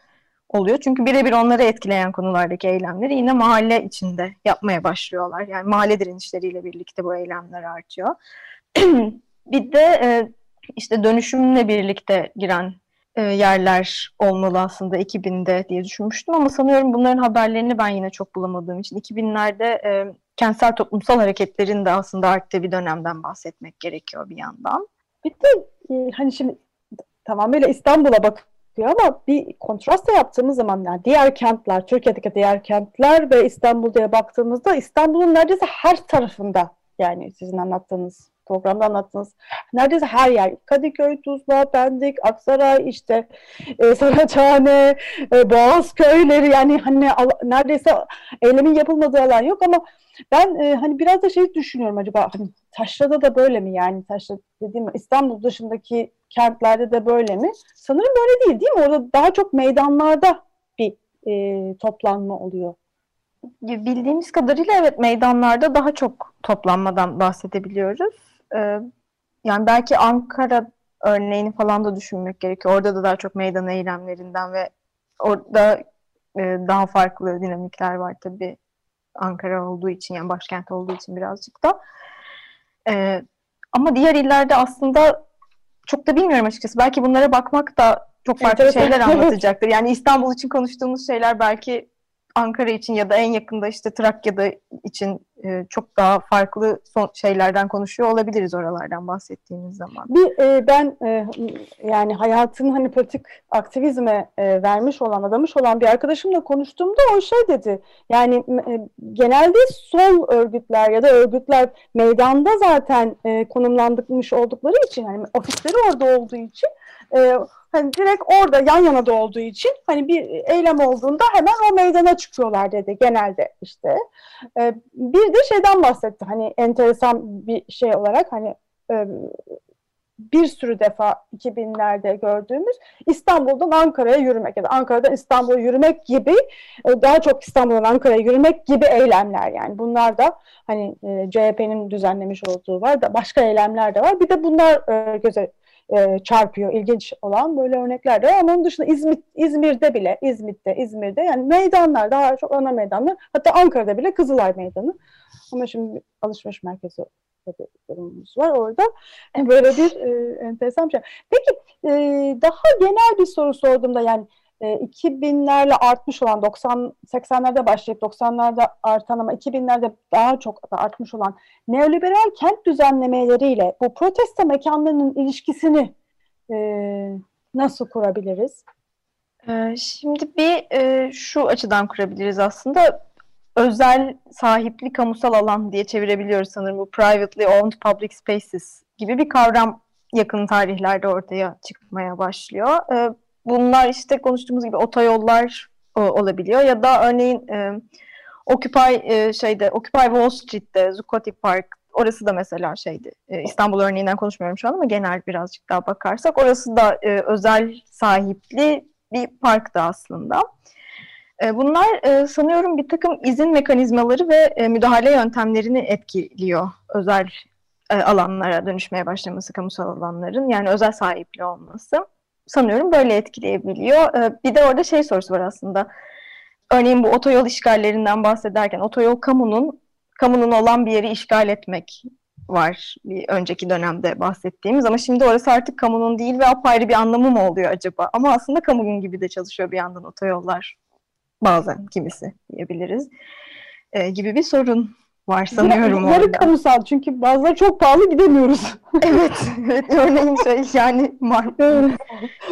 oluyor. Çünkü birebir onları etkileyen konulardaki eylemleri yine mahalle içinde yapmaya başlıyorlar. Yani mahalle direnişleriyle birlikte bu eylemler artıyor. bir de e, işte dönüşümle birlikte giren e, yerler olmalı aslında 2000'de diye düşünmüştüm ama sanıyorum bunların haberlerini ben yine çok bulamadığım için 2000'lerde e, kentsel toplumsal hareketlerin de aslında arttığı bir dönemden bahsetmek gerekiyor bir yandan. Bir de e, hani şimdi tamamıyla İstanbul'a bakıyor ama bir kontrast da yaptığımız zaman yani diğer kentler, Türkiye'deki diğer kentler ve İstanbul'da baktığımızda İstanbul'un neredeyse her tarafında yani sizin anlattığınız programda anlattınız. Neredeyse her yer. Kadıköy, Tuzla, Pendik, Aksaray, işte e, Saraçhane, e, Boğaz köyleri yani hani al, neredeyse eylemin yapılmadığı alan yok ama ben e, hani biraz da şey düşünüyorum acaba hani Taşra'da da böyle mi yani Taşra dediğim İstanbul dışındaki kentlerde de böyle mi? Sanırım böyle değil değil mi? Orada daha çok meydanlarda bir e, toplanma oluyor. Bildiğimiz kadarıyla evet meydanlarda daha çok toplanmadan bahsedebiliyoruz. Ee, yani belki Ankara örneğini falan da düşünmek gerekiyor. Orada da daha çok meydan eylemlerinden ve orada e, daha farklı dinamikler var tabii. Ankara olduğu için yani başkent olduğu için birazcık da. Ee, ama diğer illerde aslında çok da bilmiyorum açıkçası. Belki bunlara bakmak da çok farklı şeyler anlatacaktır. Yani İstanbul için konuştuğumuz şeyler belki Ankara için ya da en yakında işte Trakya'da için e, çok daha farklı son şeylerden konuşuyor olabiliriz oralardan bahsettiğimiz zaman. Bir e, ben e, yani hayatını hani politik aktivizme e, vermiş olan, adamış olan bir arkadaşımla konuştuğumda o şey dedi. Yani e, genelde sol örgütler ya da örgütler meydanda zaten e, konumlandırmış oldukları için yani ofisleri orada olduğu için e, hani direkt orada yan yana da olduğu için hani bir eylem olduğunda hemen o meydana çıkıyorlar dedi genelde işte. E, bir de şeyden bahsetti hani enteresan bir şey olarak hani e, bir sürü defa 2000'lerde gördüğümüz İstanbul'dan Ankara'ya yürümek ya da Ankara'dan İstanbul'a yürümek gibi e, daha çok İstanbul'dan Ankara'ya yürümek gibi eylemler yani bunlar da hani e, CHP'nin düzenlemiş olduğu var da başka eylemler de var bir de bunlar e, göze e, çarpıyor. ilginç olan böyle örnekler de var. Ama onun dışında İzmir, İzmir'de bile, İzmit'te, İzmir'de yani meydanlar, daha çok ana meydanlar. Hatta Ankara'da bile Kızılay Meydanı. Ama şimdi alışveriş merkezi durumumuz var orada. Böyle bir e, enteresan bir şey. Peki e, daha genel bir soru sorduğumda yani 2000'lerle e, artmış olan 90 80'lerde başlayıp 90'larda artan ama 2000'lerde daha çok da artmış olan neoliberal kent düzenlemeleriyle bu protesto mekanlarının ilişkisini e, nasıl kurabiliriz? E, şimdi bir e, şu açıdan kurabiliriz aslında özel sahipli kamusal alan diye çevirebiliyoruz sanırım bu privately owned public spaces gibi bir kavram yakın tarihlerde ortaya çıkmaya başlıyor. E, bunlar işte konuştuğumuz gibi otoyollar o, olabiliyor. Ya da örneğin e, Occupy e, şeyde Occupy Wall Street'te Zuccotti Park orası da mesela şeydi. E, İstanbul örneğinden konuşmuyorum şu an ama genel birazcık daha bakarsak orası da e, özel sahipli bir parktı aslında. E, bunlar e, sanıyorum bir takım izin mekanizmaları ve e, müdahale yöntemlerini etkiliyor özel e, alanlara dönüşmeye başlaması kamusal alanların yani özel sahipli olması sanıyorum böyle etkileyebiliyor. Ee, bir de orada şey sorusu var aslında. Örneğin bu otoyol işgallerinden bahsederken otoyol kamunun kamunun olan bir yeri işgal etmek var bir önceki dönemde bahsettiğimiz ama şimdi orası artık kamunun değil ve apayrı bir anlamı mı oluyor acaba? Ama aslında kamunun gibi de çalışıyor bir yandan otoyollar bazen kimisi diyebiliriz ee, gibi bir sorun var sanıyorum yarı kamusal çünkü bazıları çok pahalı gidemiyoruz. evet, evet örneğin şey yani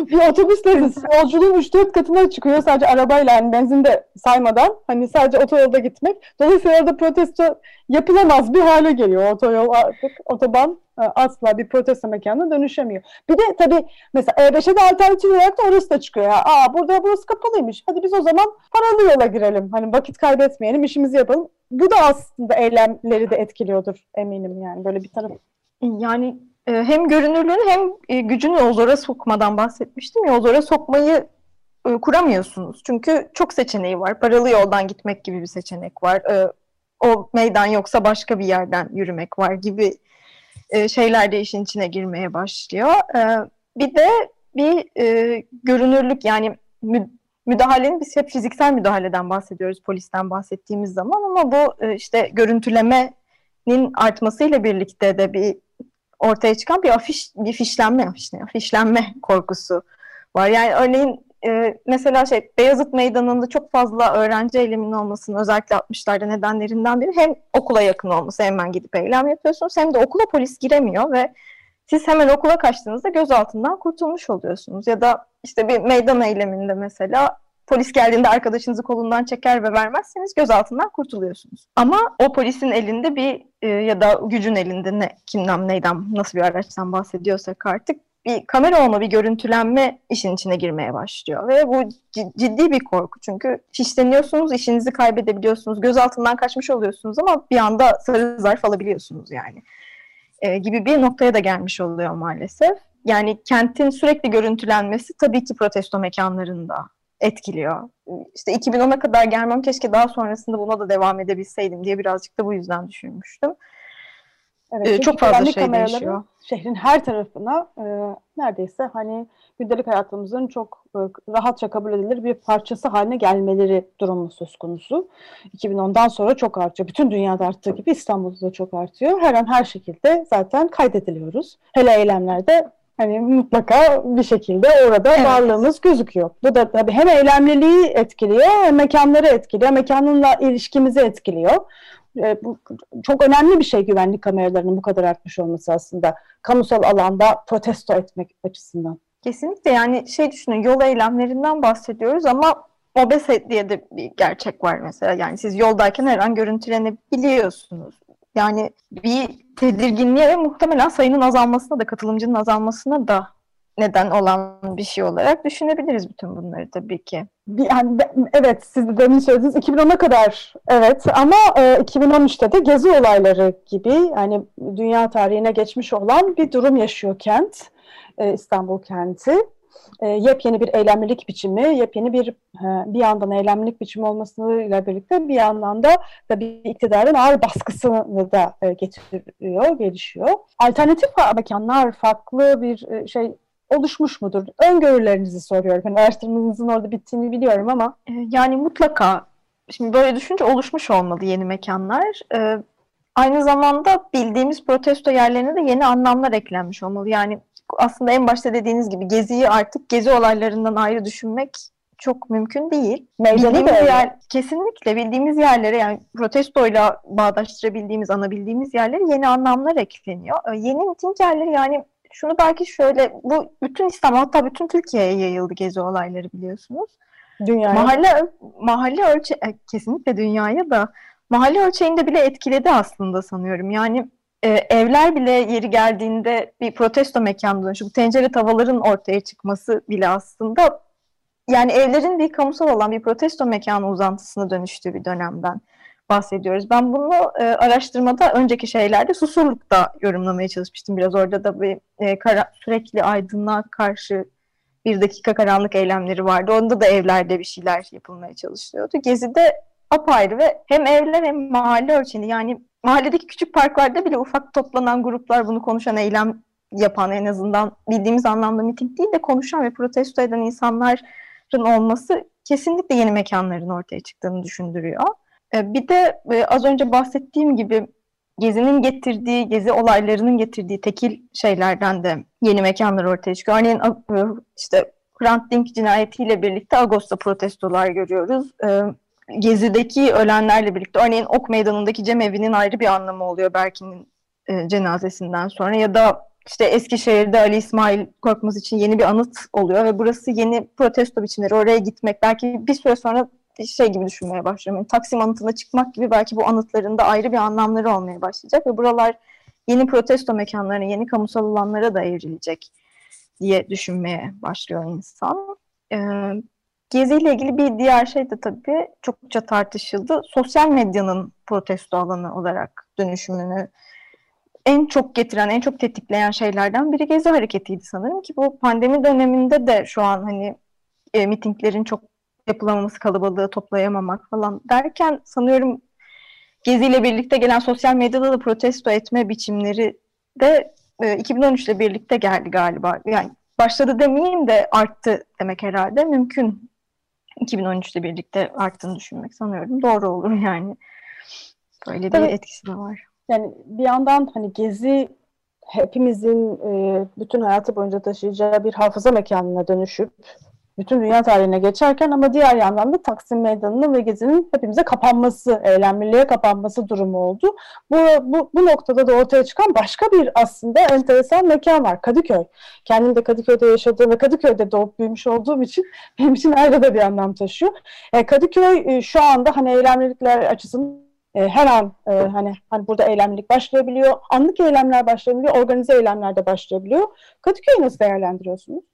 bir otobüsle yolculuğun 3-4 katına çıkıyor sadece arabayla yani benzin de saymadan hani sadece otoyolda gitmek. Dolayısıyla orada protesto yapılamaz bir hale geliyor otoyol artık otoban e, asla bir protesto mekanına dönüşemiyor. Bir de tabii mesela E5'e de alternatif olarak da orası da çıkıyor. Ya. Aa burada burası kapalıymış. Hadi biz o zaman paralı yola girelim. Hani vakit kaybetmeyelim, işimizi yapalım. Bu da aslında eylemleri de etkiliyordur eminim yani böyle bir taraf. Yani e, hem görünürlüğünü hem e, gücünü o zora sokmadan bahsetmiştim ya o zora sokmayı e, kuramıyorsunuz. Çünkü çok seçeneği var. Paralı yoldan gitmek gibi bir seçenek var. E, o meydan yoksa başka bir yerden yürümek var gibi e, şeyler de işin içine girmeye başlıyor. E, bir de bir e, görünürlük yani müdahalenin biz hep fiziksel müdahaleden bahsediyoruz polisten bahsettiğimiz zaman ama bu e, işte görüntülemenin artmasıyla birlikte de bir ortaya çıkan bir afiş, bir fişlenme, afiş ne, fişlenme korkusu var. Yani örneğin e, mesela şey Beyazıt Meydanı'nda çok fazla öğrenci eyleminin olmasının özellikle 60'larda nedenlerinden biri hem okula yakın olması hemen gidip eylem yapıyorsunuz hem de okula polis giremiyor ve siz hemen okula kaçtığınızda gözaltından kurtulmuş oluyorsunuz. Ya da işte bir meydan eyleminde mesela polis geldiğinde arkadaşınızı kolundan çeker ve vermezseniz gözaltından kurtuluyorsunuz. Ama o polisin elinde bir e, ya da gücün elinde ne kimden neyden nasıl bir araçtan bahsediyorsak artık bir kamera olma, bir görüntülenme işin içine girmeye başlıyor. Ve bu ciddi bir korku. Çünkü şişleniyorsunuz, işinizi kaybedebiliyorsunuz, gözaltından kaçmış oluyorsunuz ama bir anda sarı zarf alabiliyorsunuz yani. E, gibi bir noktaya da gelmiş oluyor maalesef. Yani kentin sürekli görüntülenmesi tabii ki protesto mekanlarında etkiliyor. İşte 2010'a kadar gelmem keşke daha sonrasında buna da devam edebilseydim diye birazcık da bu yüzden düşünmüştüm. Evet, ee, çok fazla şey değişiyor. Şehrin her tarafına e, neredeyse hani gündelik hayatımızın çok e, rahatça kabul edilir bir parçası haline gelmeleri durumu söz konusu. 2010'dan sonra çok artıyor. Bütün dünyada arttığı gibi İstanbul'da da çok artıyor. Her an her şekilde zaten kaydediliyoruz. Hele eylemlerde hani mutlaka bir şekilde orada evet. varlığımız gözüküyor. Bu da tabii hem eylemliliği etkiliyor hem mekanları etkiliyor. Mekanınla ilişkimizi etkiliyor. E, bu çok önemli bir şey güvenlik kameralarının bu kadar artmış olması aslında. Kamusal alanda protesto etmek açısından. Kesinlikle yani şey düşünün yol eylemlerinden bahsediyoruz ama obese diye de bir gerçek var mesela. Yani siz yoldayken her an görüntülenebiliyorsunuz. Yani bir tedirginliğe ve muhtemelen sayının azalmasına da katılımcının azalmasına da neden olan bir şey olarak düşünebiliriz bütün bunları tabii ki. Yani evet siz de demin söylediniz 2010'a kadar evet ama e, 2013'te de gezi olayları gibi yani dünya tarihine geçmiş olan bir durum yaşıyor kent e, İstanbul kenti. E, yepyeni bir eylemlilik biçimi, yepyeni bir e, bir yandan eylemlilik biçimi olmasıyla birlikte bir yandan da tabii iktidarın ağır baskısını da e, getiriyor, gelişiyor. Alternatif mekanlar, farklı bir e, şey oluşmuş mudur? Öngörülerinizi soruyorum. Yani araştırmanızın orada bittiğini biliyorum ama. E, yani mutlaka. Şimdi böyle düşünce oluşmuş olmalı yeni mekanlar. Ee, aynı zamanda bildiğimiz protesto yerlerine de yeni anlamlar eklenmiş olmalı. Yani aslında en başta dediğiniz gibi geziyi artık gezi olaylarından ayrı düşünmek çok mümkün değil. Meydanı bildiğimiz yer, kesinlikle bildiğimiz yerlere yani protestoyla bağdaştırabildiğimiz, anabildiğimiz yerlere yeni anlamlar ekleniyor. Ee, yeni miting yerleri yani şunu belki şöyle bu bütün İstanbul hatta bütün Türkiye'ye yayıldı gezi olayları biliyorsunuz. Dünyaya. Mahalle mahalle ölçe e, kesinlikle dünyaya da mahalle ölçeğinde bile etkiledi aslında sanıyorum. Yani e, evler bile yeri geldiğinde bir protesto mekanı dönüşü. Bu tencere tavaların ortaya çıkması bile aslında yani evlerin bir kamusal olan bir protesto mekanı uzantısına dönüştüğü bir dönemden bahsediyoruz. Ben bunu e, araştırmada önceki şeylerde Susurluk'ta yorumlamaya çalışmıştım. Biraz orada da bir e, kara, sürekli aydınlığa karşı bir dakika karanlık eylemleri vardı. Onda da evlerde bir şeyler yapılmaya çalışılıyordu. Gezi'de apayrı ve hem evler hem mahalle ölçeğini yani mahalledeki küçük parklarda bile ufak toplanan gruplar bunu konuşan eylem yapan en azından bildiğimiz anlamda miting değil de konuşan ve protesto eden insanların olması kesinlikle yeni mekanların ortaya çıktığını düşündürüyor. E, bir de e, az önce bahsettiğim gibi Gezi'nin getirdiği, Gezi olaylarının getirdiği tekil şeylerden de yeni mekanlar ortaya çıkıyor. Örneğin e, işte Hrant Dink cinayetiyle birlikte Ağustos'ta protestolar görüyoruz. Gezi'deki ölenlerle birlikte örneğin Ok Meydanı'ndaki cemevi'nin ayrı bir anlamı oluyor Berkin'in cenazesinden sonra ya da işte Eskişehir'de Ali İsmail Korkmaz için yeni bir anıt oluyor ve burası yeni protesto biçimleri. Oraya gitmek belki bir süre sonra şey gibi düşünmeye başlıyorum. Yani Taksim anıtına çıkmak gibi belki bu anıtların da ayrı bir anlamları olmaya başlayacak ve buralar yeni protesto mekanlarına, yeni kamusal alanlara da evrilecek diye düşünmeye başlıyor insan. Ee, Gezi ile ilgili bir diğer şey de tabii çokça tartışıldı. Sosyal medyanın protesto alanı olarak dönüşümünü en çok getiren, en çok tetikleyen şeylerden biri Gezi hareketiydi sanırım ki bu pandemi döneminde de şu an hani e, mitinglerin çok yapılamaması, kalabalığı toplayamamak falan derken sanıyorum Gezi ile birlikte gelen sosyal medyada da protesto etme biçimleri de e, 2013 ile birlikte geldi galiba. Yani başladı demeyeyim de arttı demek herhalde mümkün. 2013 ile birlikte arttığını düşünmek sanıyorum. Doğru olur yani. Böyle bir etkisi de var. Yani bir yandan hani gezi hepimizin e, bütün hayatı boyunca taşıyacağı bir hafıza mekanına dönüşüp bütün dünya tarihine geçerken ama diğer yandan da Taksim Meydanı'nın ve Gezi'nin hepimize kapanması, eylemliliğe kapanması durumu oldu. Bu, bu, bu noktada da ortaya çıkan başka bir aslında enteresan mekan var. Kadıköy. Kendim de Kadıköy'de yaşadığım ve Kadıköy'de doğup büyümüş olduğum için benim için ayrı da bir anlam taşıyor. E, Kadıköy e, şu anda hani eylemlilikler açısından e, her an e, hani hani burada eylemlilik başlayabiliyor, anlık eylemler başlayabiliyor, organize eylemler de başlayabiliyor. Kadıköy'ü nasıl değerlendiriyorsunuz?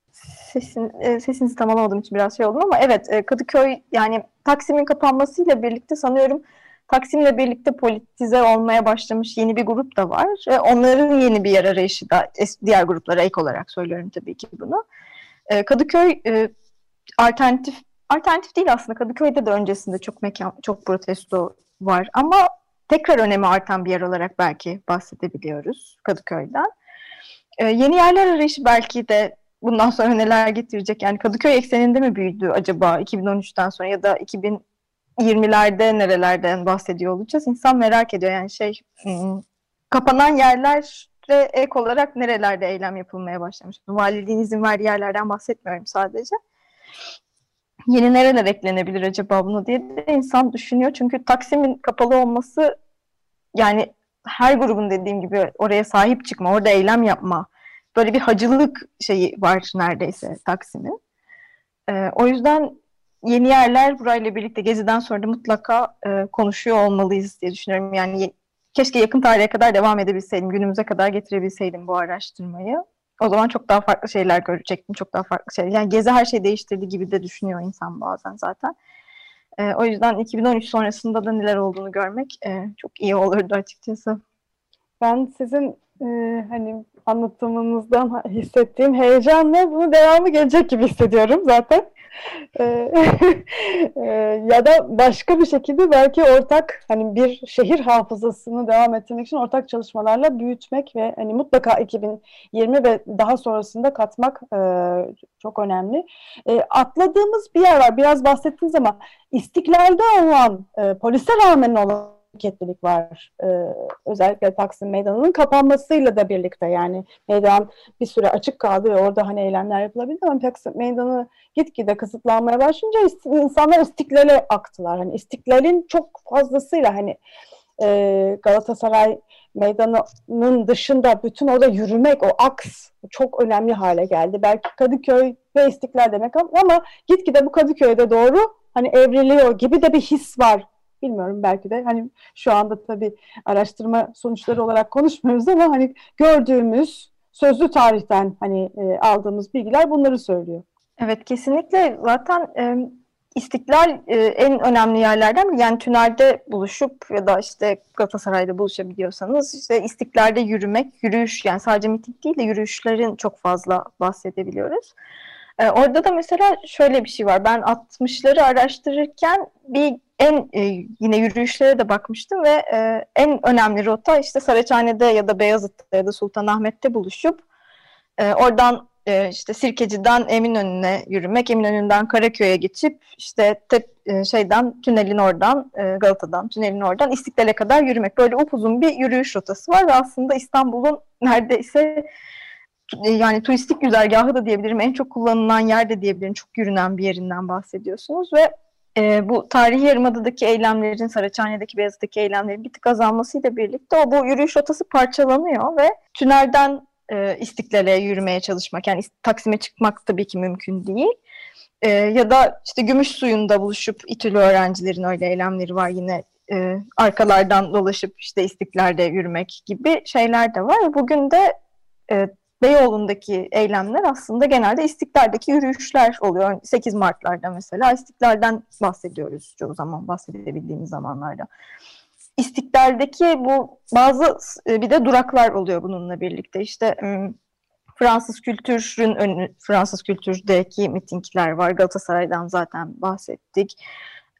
Sesin, e, sesinizi tam alamadığım için biraz şey oldum ama evet e, Kadıköy yani Taksim'in kapanmasıyla birlikte sanıyorum Taksim'le birlikte politize olmaya başlamış yeni bir grup da var. E, onların yeni bir yer arayışı da diğer gruplara ek olarak söylüyorum tabii ki bunu. E, Kadıköy e, alternatif alternatif değil aslında Kadıköy'de de öncesinde çok mekan çok protesto var ama tekrar önemi artan bir yer olarak belki bahsedebiliyoruz Kadıköy'den. E, yeni yerler arayışı belki de bundan sonra neler getirecek? Yani Kadıköy ekseninde mi büyüdü acaba 2013'ten sonra ya da 2020'lerde nerelerden bahsediyor olacağız? İnsan merak ediyor yani şey hmm, kapanan yerlere ek olarak nerelerde eylem yapılmaya başlamış? Valiliğin izin verdiği yerlerden bahsetmiyorum sadece. Yeni nereler eklenebilir acaba buna diye de insan düşünüyor. Çünkü Taksim'in kapalı olması yani her grubun dediğim gibi oraya sahip çıkma, orada eylem yapma, böyle bir hacılık şeyi var neredeyse Taksim'in. Ee, o yüzden yeni yerler burayla birlikte Gezi'den sonra da mutlaka e, konuşuyor olmalıyız diye düşünüyorum. Yani ye- keşke yakın tarihe kadar devam edebilseydim, günümüze kadar getirebilseydim bu araştırmayı. O zaman çok daha farklı şeyler görecektim, çok daha farklı şeyler. Yani Gezi her şeyi değiştirdi gibi de düşünüyor insan bazen zaten. Ee, o yüzden 2013 sonrasında da neler olduğunu görmek e, çok iyi olurdu açıkçası. Ben sizin e, hani anlatımınızdan hissettiğim heyecanla bunun devamı gelecek gibi hissediyorum zaten. E, e, ya da başka bir şekilde belki ortak hani bir şehir hafızasını devam ettirmek için ortak çalışmalarla büyütmek ve hani mutlaka 2020 ve daha sonrasında katmak e, çok önemli. E, atladığımız bir yer var. Biraz bahsettiniz ama istiklalde olan e, polise rağmen olan hareketlilik var. Ee, özellikle Taksim Meydanı'nın kapanmasıyla da birlikte yani meydan bir süre açık kaldı ve orada hani eylemler yapılabildi ama Taksim Meydanı gitgide kısıtlanmaya başlayınca insanlar istiklale aktılar. Hani istiklalin çok fazlasıyla hani e, Galatasaray Meydanı'nın dışında bütün orada yürümek, o aks çok önemli hale geldi. Belki Kadıköy ve İstiklal demek ama gitgide bu Kadıköy'de doğru hani evriliyor gibi de bir his var bilmiyorum belki de hani şu anda tabii araştırma sonuçları olarak konuşmuyoruz ama hani gördüğümüz sözlü tarihten hani e, aldığımız bilgiler bunları söylüyor. Evet kesinlikle zaten e, İstiklal e, en önemli yerlerden biri. Yani tünelde buluşup ya da işte Galatasaray'da buluşabiliyorsanız işte İstiklal'de yürümek, yürüyüş yani sadece miting değil de yürüyüşlerin çok fazla bahsedebiliyoruz. E, orada da mesela şöyle bir şey var. Ben 60'ları araştırırken bir en e, yine yürüyüşlere de bakmıştım ve e, en önemli rota işte Saraçhane'de ya da Beyazıt'ta ya da Sultanahmet'te buluşup e, oradan e, işte Sirkeci'den Eminönü'ne yürümek, Eminönü'nden Karaköy'e geçip işte tep, e, şeyden tünelin oradan e, Galata'dan tünelin oradan İstiklal'e kadar yürümek. Böyle upuzun bir yürüyüş rotası var ve aslında İstanbul'un neredeyse yani turistik güzergahı da diyebilirim, en çok kullanılan yer de diyebilirim, çok yürünen bir yerinden bahsediyorsunuz ve e, bu tarihi yarımadadaki eylemlerin, Saraçhane'deki Beyazıt'taki eylemlerin bir tık azalmasıyla birlikte o bu yürüyüş rotası parçalanıyor ve tünelden e, İstiklal'e yürümeye çalışmak, yani Taksim'e çıkmak tabii ki mümkün değil. E, ya da işte gümüş suyunda buluşup İTÜ'lü öğrencilerin öyle eylemleri var yine e, arkalardan dolaşıp işte İstiklal'de yürümek gibi şeyler de var. Bugün de e, Beyoğlu'ndaki eylemler aslında genelde İstiklal'deki yürüyüşler oluyor. 8 Mart'larda mesela İstiklal'den bahsediyoruz çoğu zaman bahsedebildiğimiz zamanlarda. İstiklal'deki bu bazı e, bir de duraklar oluyor bununla birlikte. İşte Fransız kültürün önü, Fransız kültürdeki mitingler var. Galatasaray'dan zaten bahsettik.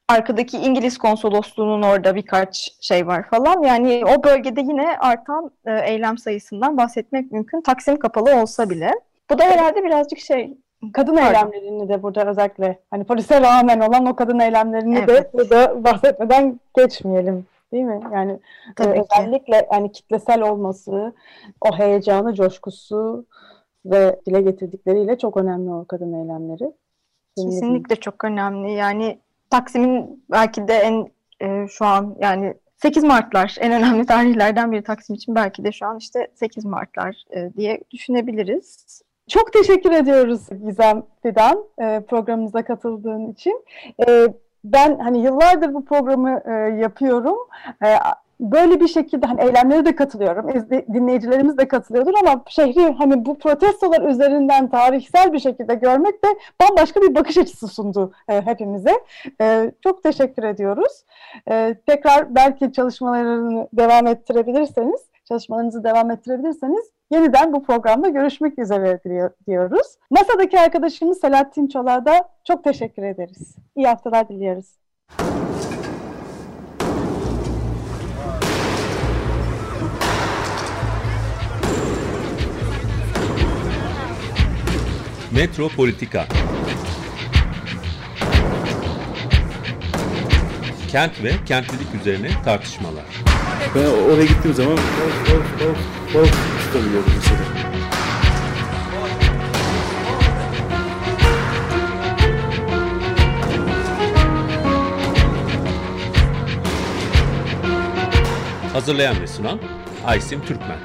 Arkadaki İngiliz konsolosluğunun orada birkaç şey var falan. Yani o bölgede yine artan e, eylem sayısından bahsetmek mümkün. Taksim kapalı olsa bile. Bu da herhalde birazcık şey Kadın Pardon. eylemlerini de burada özellikle hani polise rağmen olan o kadın eylemlerini de Evet. burada bahsetmeden geçmeyelim. Değil mi? Yani Tabii e, ki. özellikle yani kitlesel olması, o heyecanı, coşkusu ve dile getirdikleriyle çok önemli o kadın eylemleri. De Kesinlikle çok önemli. Yani Taksim'in belki de en e, şu an yani 8 Mart'lar en önemli tarihlerden biri Taksim için belki de şu an işte 8 Mart'lar e, diye düşünebiliriz. Çok teşekkür ediyoruz Gizem Fidan e, programımıza katıldığın için. E, ben hani yıllardır bu programı e, yapıyorum. E, böyle bir şekilde hani eylemlere de katılıyorum. Dinleyicilerimiz de katılıyordur ama şehri hani bu protestolar üzerinden tarihsel bir şekilde görmek de bambaşka bir bakış açısı sundu e, hepimize. E, çok teşekkür ediyoruz. E, tekrar belki çalışmalarını devam ettirebilirseniz, çalışmalarınızı devam ettirebilirseniz yeniden bu programda görüşmek üzere diyoruz. Masadaki arkadaşımız Selahattin Çolak'a da çok teşekkür ederiz. İyi haftalar diliyoruz. Metropolitika Kent ve kentlilik üzerine tartışmalar. Ben oraya gittiğim zaman of of of of tutabiliyordum mesela. Hazırlayan ve sunan Aysim Türkmen.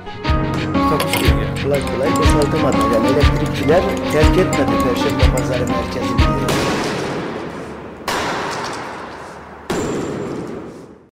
Takusuyor yani. Kolay kolay boşaltamadı. Yani elektrikçiler terk etmedi Perşembe Pazarı merkezini.